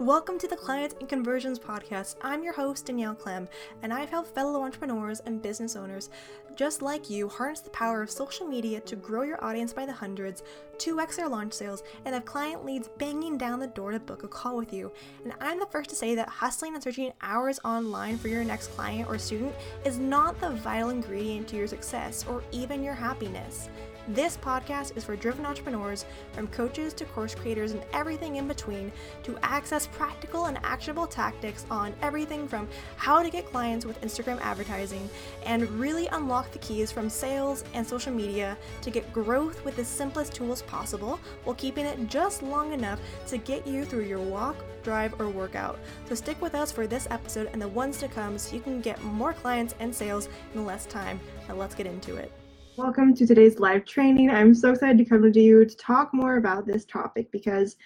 Welcome to the Clients and Conversions Podcast. I'm your host, Danielle Clem, and I've helped fellow entrepreneurs and business owners just like you harness the power of social media to grow your audience by the hundreds, 2x their launch sales, and have client leads banging down the door to book a call with you. And I'm the first to say that hustling and searching hours online for your next client or student is not the vital ingredient to your success or even your happiness. This podcast is for driven entrepreneurs, from coaches to course creators and everything in between, to access practical and actionable tactics on everything from how to get clients with Instagram advertising and really unlock the keys from sales and social media to get growth with the simplest tools possible while keeping it just long enough to get you through your walk, drive, or workout. So stick with us for this episode and the ones to come so you can get more clients and sales in less time. Now let's get into it. Welcome to today's live training. I'm so excited to come to you to talk more about this topic because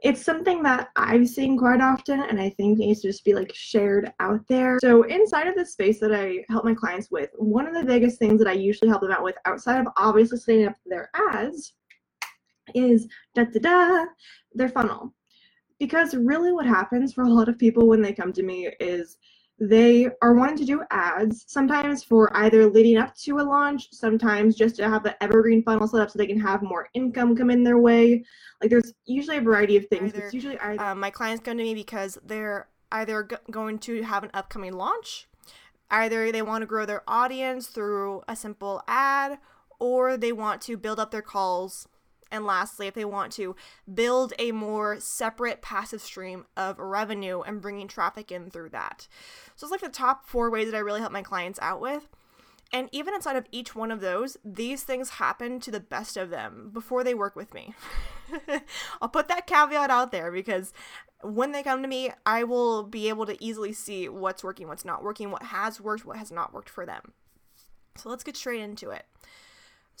it's something that I've seen quite often and I think needs to just be like shared out there. So inside of the space that I help my clients with, one of the biggest things that I usually help them out with outside of obviously setting up their ads is da da da their funnel. Because really what happens for a lot of people when they come to me is they are wanting to do ads sometimes for either leading up to a launch sometimes just to have the evergreen funnel set up so they can have more income come in their way. Like there's usually a variety of things. Either, it's usually either um, my clients come to me because they're either g- going to have an upcoming launch either they want to grow their audience through a simple ad or they want to build up their calls and lastly, if they want to build a more separate passive stream of revenue and bringing traffic in through that. So it's like the top four ways that I really help my clients out with. And even inside of each one of those, these things happen to the best of them before they work with me. I'll put that caveat out there because when they come to me, I will be able to easily see what's working, what's not working, what has worked, what has not worked for them. So let's get straight into it.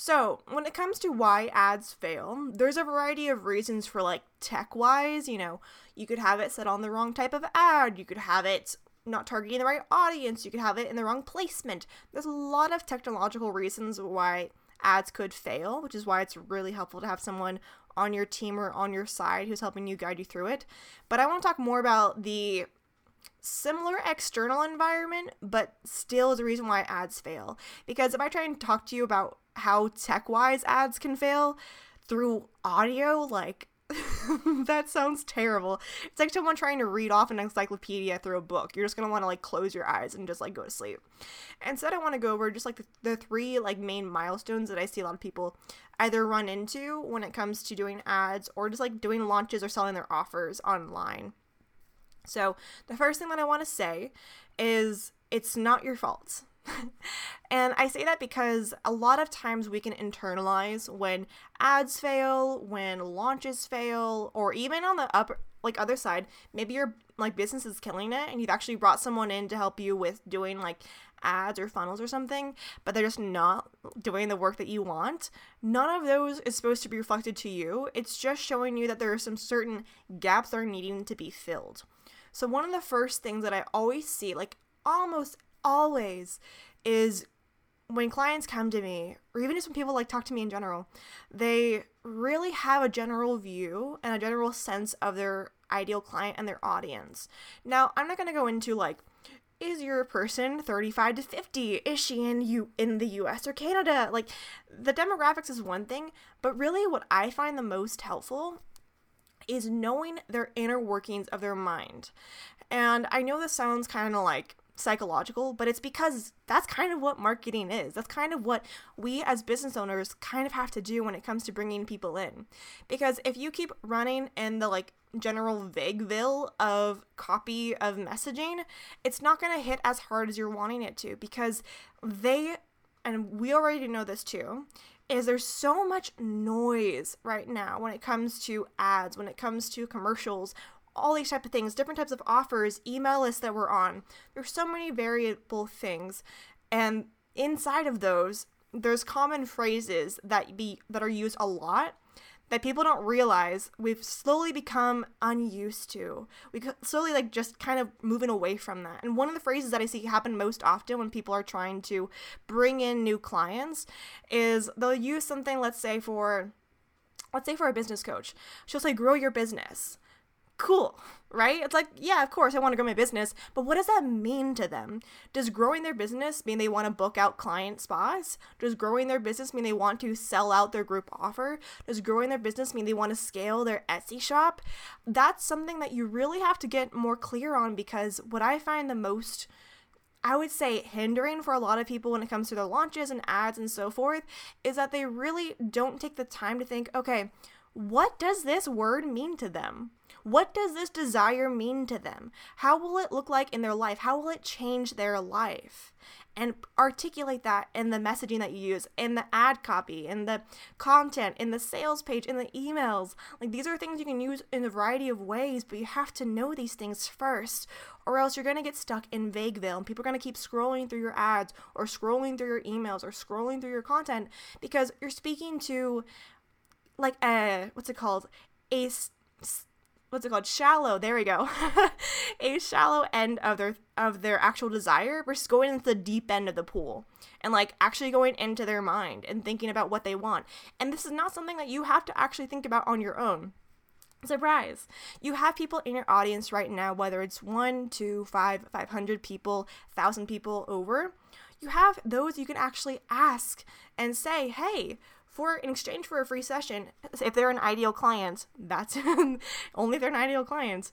So, when it comes to why ads fail, there's a variety of reasons for like tech wise. You know, you could have it set on the wrong type of ad, you could have it not targeting the right audience, you could have it in the wrong placement. There's a lot of technological reasons why ads could fail, which is why it's really helpful to have someone on your team or on your side who's helping you guide you through it. But I want to talk more about the similar external environment, but still is reason why ads fail. Because if I try and talk to you about how tech wise ads can fail through audio, like that sounds terrible. It's like someone trying to read off an encyclopedia through a book. You're just gonna want to like close your eyes and just like go to sleep. Instead, I want to go over just like the, the three like main milestones that I see a lot of people either run into when it comes to doing ads or just like doing launches or selling their offers online. So, the first thing that I want to say is it's not your fault. and I say that because a lot of times we can internalize when ads fail, when launches fail, or even on the upper like other side, maybe your like business is killing it and you've actually brought someone in to help you with doing like ads or funnels or something, but they're just not doing the work that you want. None of those is supposed to be reflected to you. It's just showing you that there are some certain gaps that are needing to be filled. So, one of the first things that I always see, like almost always, is when clients come to me, or even just when people like talk to me in general, they really have a general view and a general sense of their ideal client and their audience. Now, I'm not going to go into like, is your person 35 to 50? Is she in you in the US or Canada? Like the demographics is one thing, but really what I find the most helpful is knowing their inner workings of their mind. And I know this sounds kind of like psychological, but it's because that's kind of what marketing is. That's kind of what we as business owners kind of have to do when it comes to bringing people in. Because if you keep running in the like general vagueville of copy of messaging, it's not going to hit as hard as you're wanting it to because they and we already know this too is there's so much noise right now when it comes to ads, when it comes to commercials, all these type of things, different types of offers, email lists that we're on. There's so many variable things. And inside of those, there's common phrases that be that are used a lot that people don't realize we've slowly become unused to. We slowly like just kind of moving away from that. And one of the phrases that I see happen most often when people are trying to bring in new clients is they'll use something let's say for let's say for a business coach. She'll say grow your business. Cool, right? It's like, yeah, of course, I want to grow my business, but what does that mean to them? Does growing their business mean they want to book out client spots? Does growing their business mean they want to sell out their group offer? Does growing their business mean they want to scale their Etsy shop? That's something that you really have to get more clear on because what I find the most I would say hindering for a lot of people when it comes to their launches and ads and so forth is that they really don't take the time to think, okay, what does this word mean to them? What does this desire mean to them? How will it look like in their life? How will it change their life? And articulate that in the messaging that you use, in the ad copy, in the content, in the sales page, in the emails. Like these are things you can use in a variety of ways, but you have to know these things first, or else you're gonna get stuck in Vagueville and people are gonna keep scrolling through your ads or scrolling through your emails or scrolling through your content because you're speaking to like a what's it called? A what's it called? Shallow there we go. A shallow end of their of their actual desire versus going into the deep end of the pool and like actually going into their mind and thinking about what they want. And this is not something that you have to actually think about on your own. Surprise. You have people in your audience right now whether it's one two five five hundred people thousand people over. You have those you can actually ask and say hey for in exchange for a free session, if they're an ideal client, that's only if they're an ideal client.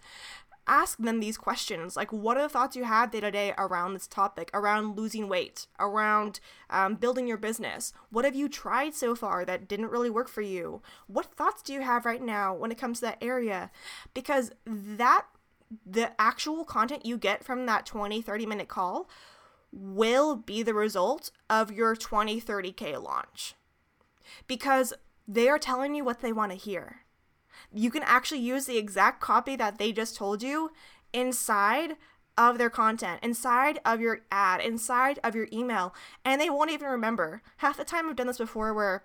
Ask them these questions like, what are the thoughts you have day to day around this topic, around losing weight, around um, building your business? What have you tried so far that didn't really work for you? What thoughts do you have right now when it comes to that area? Because that, the actual content you get from that 20, 30 minute call will be the result of your 20, 30K launch because they are telling you what they want to hear. You can actually use the exact copy that they just told you inside of their content, inside of your ad, inside of your email, and they won't even remember. Half the time I've done this before where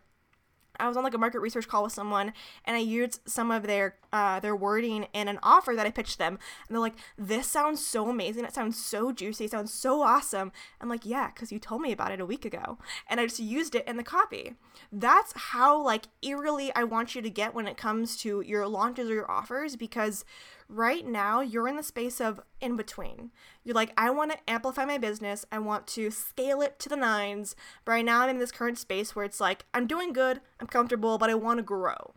I was on like a market research call with someone and I used some of their uh, their wording in an offer that I pitched them and they're like this sounds so amazing it sounds so juicy it sounds so awesome I'm like yeah cuz you told me about it a week ago and I just used it in the copy that's how like eerily I want you to get when it comes to your launches or your offers because right now you're in the space of in between. You're like, I want to amplify my business. I want to scale it to the nines. But right now I'm in this current space where it's like, I'm doing good, I'm comfortable, but I want to grow.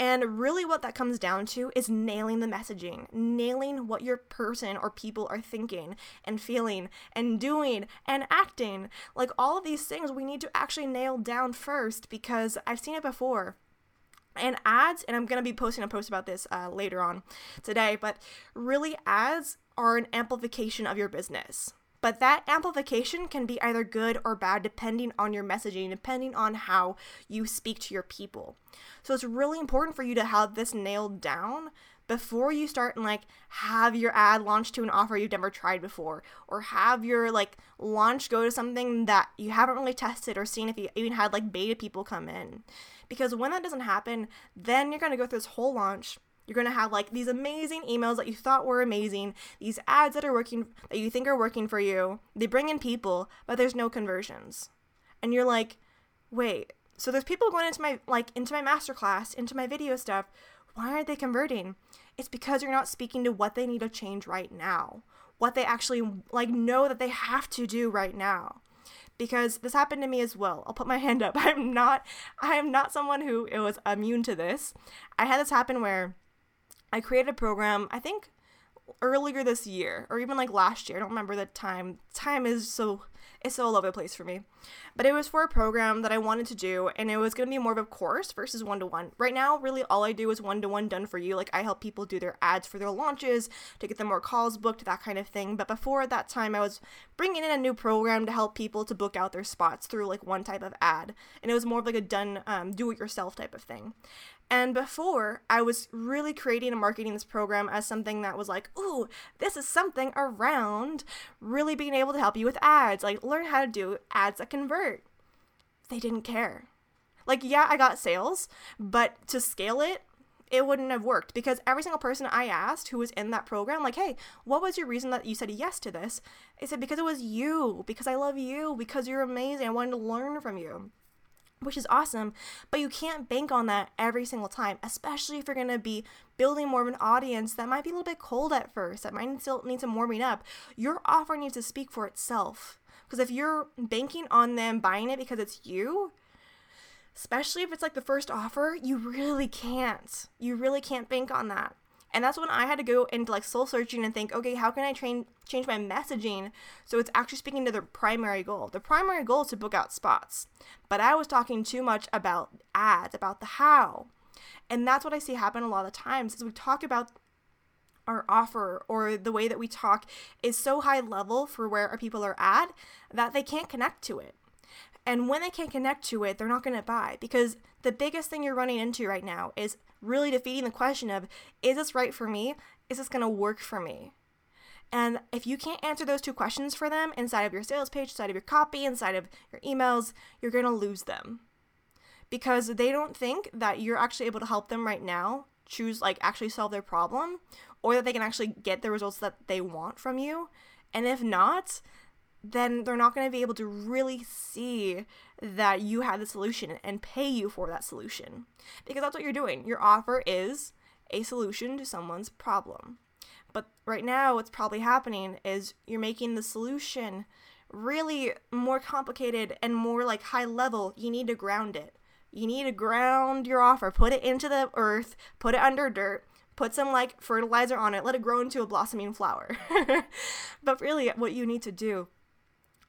And really, what that comes down to is nailing the messaging, nailing what your person or people are thinking and feeling and doing and acting. Like all of these things, we need to actually nail down first because I've seen it before and ads and i'm to be posting a post about this uh, later on today but really ads are an amplification of your business but that amplification can be either good or bad depending on your messaging depending on how you speak to your people so it's really important for you to have this nailed down before you start and like have your ad launch to an offer you've never tried before or have your like launch go to something that you haven't really tested or seen if you even had like beta people come in because when that doesn't happen, then you're going to go through this whole launch. You're going to have like these amazing emails that you thought were amazing, these ads that are working, that you think are working for you. They bring in people, but there's no conversions. And you're like, wait, so there's people going into my, like, into my masterclass, into my video stuff. Why aren't they converting? It's because you're not speaking to what they need to change right now, what they actually, like, know that they have to do right now because this happened to me as well. I'll put my hand up. I'm not I am not someone who it was immune to this. I had this happen where I created a program, I think earlier this year or even like last year. I don't remember the time. Time is so it's so all over the place for me. But it was for a program that I wanted to do, and it was going to be more of a course versus one to one. Right now, really, all I do is one to one done for you. Like, I help people do their ads for their launches to get them more calls booked, that kind of thing. But before that time, I was bringing in a new program to help people to book out their spots through like one type of ad. And it was more of like a done, um, do it yourself type of thing. And before, I was really creating and marketing this program as something that was like, ooh, this is something around really being able to help you with ads, like learn how to do ads that convert. They didn't care. Like, yeah, I got sales, but to scale it, it wouldn't have worked because every single person I asked who was in that program, like, hey, what was your reason that you said yes to this? I said, because it was you, because I love you, because you're amazing. I wanted to learn from you. Which is awesome, but you can't bank on that every single time, especially if you're going to be building more of an audience that might be a little bit cold at first, that might still need some warming up. Your offer needs to speak for itself. Because if you're banking on them buying it because it's you, especially if it's like the first offer, you really can't. You really can't bank on that. And that's when I had to go into like soul searching and think, okay, how can I train change my messaging so it's actually speaking to the primary goal? The primary goal is to book out spots. But I was talking too much about ads, about the how. And that's what I see happen a lot of times is we talk about our offer or the way that we talk is so high level for where our people are at that they can't connect to it. And when they can't connect to it, they're not going to buy because the biggest thing you're running into right now is really defeating the question of is this right for me? Is this going to work for me? And if you can't answer those two questions for them inside of your sales page, inside of your copy, inside of your emails, you're going to lose them. Because they don't think that you're actually able to help them right now choose, like, actually solve their problem, or that they can actually get the results that they want from you. And if not, then they're not going to be able to really see that you have the solution and pay you for that solution. Because that's what you're doing. Your offer is a solution to someone's problem. But right now, what's probably happening is you're making the solution really more complicated and more like high level. You need to ground it. You need to ground your offer, put it into the earth, put it under dirt, put some like fertilizer on it, let it grow into a blossoming flower. but really, what you need to do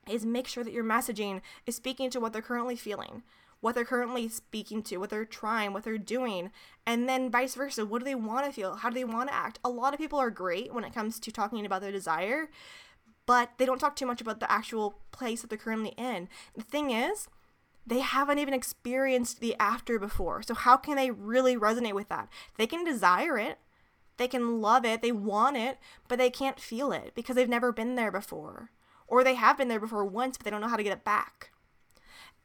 is make sure that your messaging is speaking to what they're currently feeling, what they're currently speaking to, what they're trying, what they're doing, and then vice versa. What do they want to feel? How do they want to act? A lot of people are great when it comes to talking about their desire, but they don't talk too much about the actual place that they're currently in. The thing is, they haven't even experienced the after before. So, how can they really resonate with that? They can desire it, they can love it, they want it, but they can't feel it because they've never been there before or they have been there before once, but they don't know how to get it back.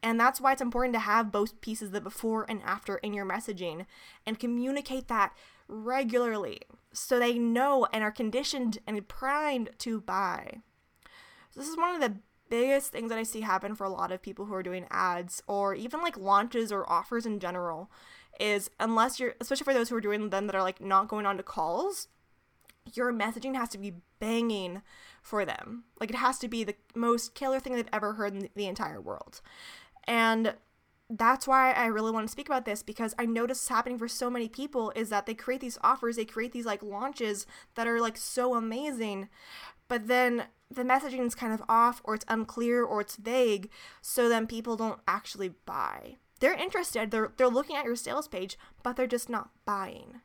And that's why it's important to have both pieces, the before and after, in your messaging and communicate that regularly so they know and are conditioned and primed to buy. So this is one of the biggest things that I see happen for a lot of people who are doing ads or even like launches or offers in general is unless you're especially for those who are doing them that are like not going on to calls, your messaging has to be banging for them. Like it has to be the most killer thing they've ever heard in the entire world. And that's why I really want to speak about this because I notice happening for so many people is that they create these offers, they create these like launches that are like so amazing, but then the messaging is kind of off or it's unclear or it's vague, so then people don't actually buy. They're interested, they're they're looking at your sales page, but they're just not buying.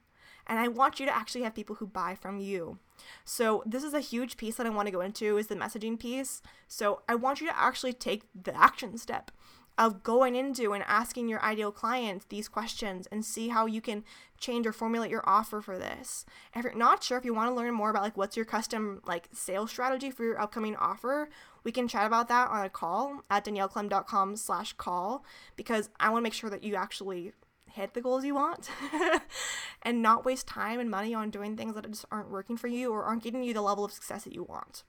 And I want you to actually have people who buy from you. So this is a huge piece that I want to go into is the messaging piece. So I want you to actually take the action step of going into and asking your ideal client these questions and see how you can change or formulate your offer for this. If you're not sure if you want to learn more about like what's your custom like sales strategy for your upcoming offer, we can chat about that on a call at danielleclem.com slash call because I want to make sure that you actually hit the goals you want and not waste time and money on doing things that just aren't working for you or aren't getting you the level of success that you want.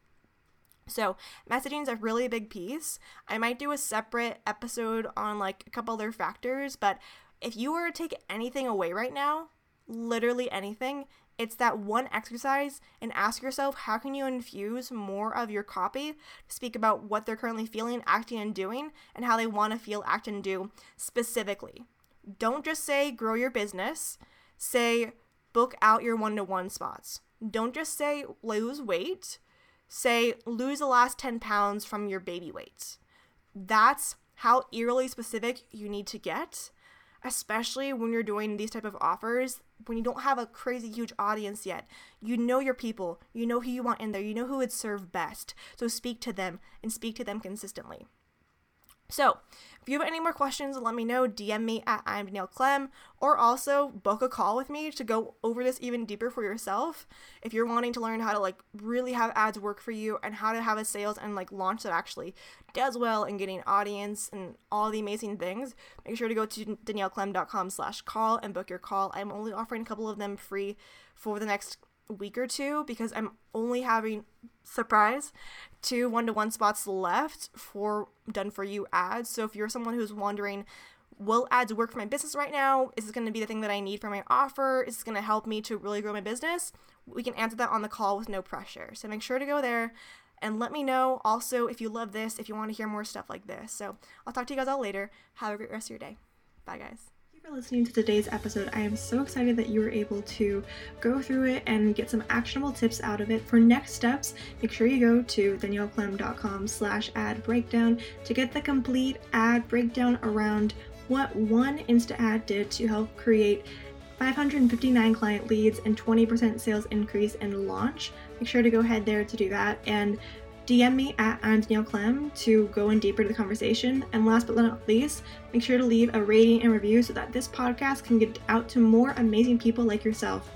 So, messaging is a really big piece. I might do a separate episode on like a couple other factors, but if you were to take anything away right now, literally anything, it's that one exercise and ask yourself how can you infuse more of your copy to speak about what they're currently feeling, acting, and doing, and how they want to feel, act, and do specifically. Don't just say grow your business, say book out your one to one spots. Don't just say lose weight, say lose the last 10 pounds from your baby weight. That's how eerily specific you need to get especially when you're doing these type of offers when you don't have a crazy huge audience yet. You know your people. You know who you want in there. You know who would serve best. So speak to them and speak to them consistently so, if you have any more questions, let me know. DM me at I'm Danielle Clem, or also book a call with me to go over this even deeper for yourself. If you're wanting to learn how to like really have ads work for you and how to have a sales and like launch that actually does well and getting audience and all the amazing things, make sure to go to danielleclem.com slash call and book your call. I'm only offering a couple of them free for the next week or two because I'm only having surprise two one to one spots left for done for you ads. So if you're someone who's wondering will ads work for my business right now? Is this going to be the thing that I need for my offer? Is this going to help me to really grow my business? We can answer that on the call with no pressure. So make sure to go there and let me know also if you love this, if you want to hear more stuff like this. So I'll talk to you guys all later. Have a great rest of your day. Bye, guys for listening to today's episode. I am so excited that you were able to go through it and get some actionable tips out of it. For next steps, make sure you go to danielleclem.com slash ad breakdown to get the complete ad breakdown around what one Insta ad did to help create 559 client leads and 20% sales increase in launch. Make sure to go ahead there to do that. And DM me at I'm Danielle Clem to go in deeper to the conversation. And last but not least, make sure to leave a rating and review so that this podcast can get out to more amazing people like yourself.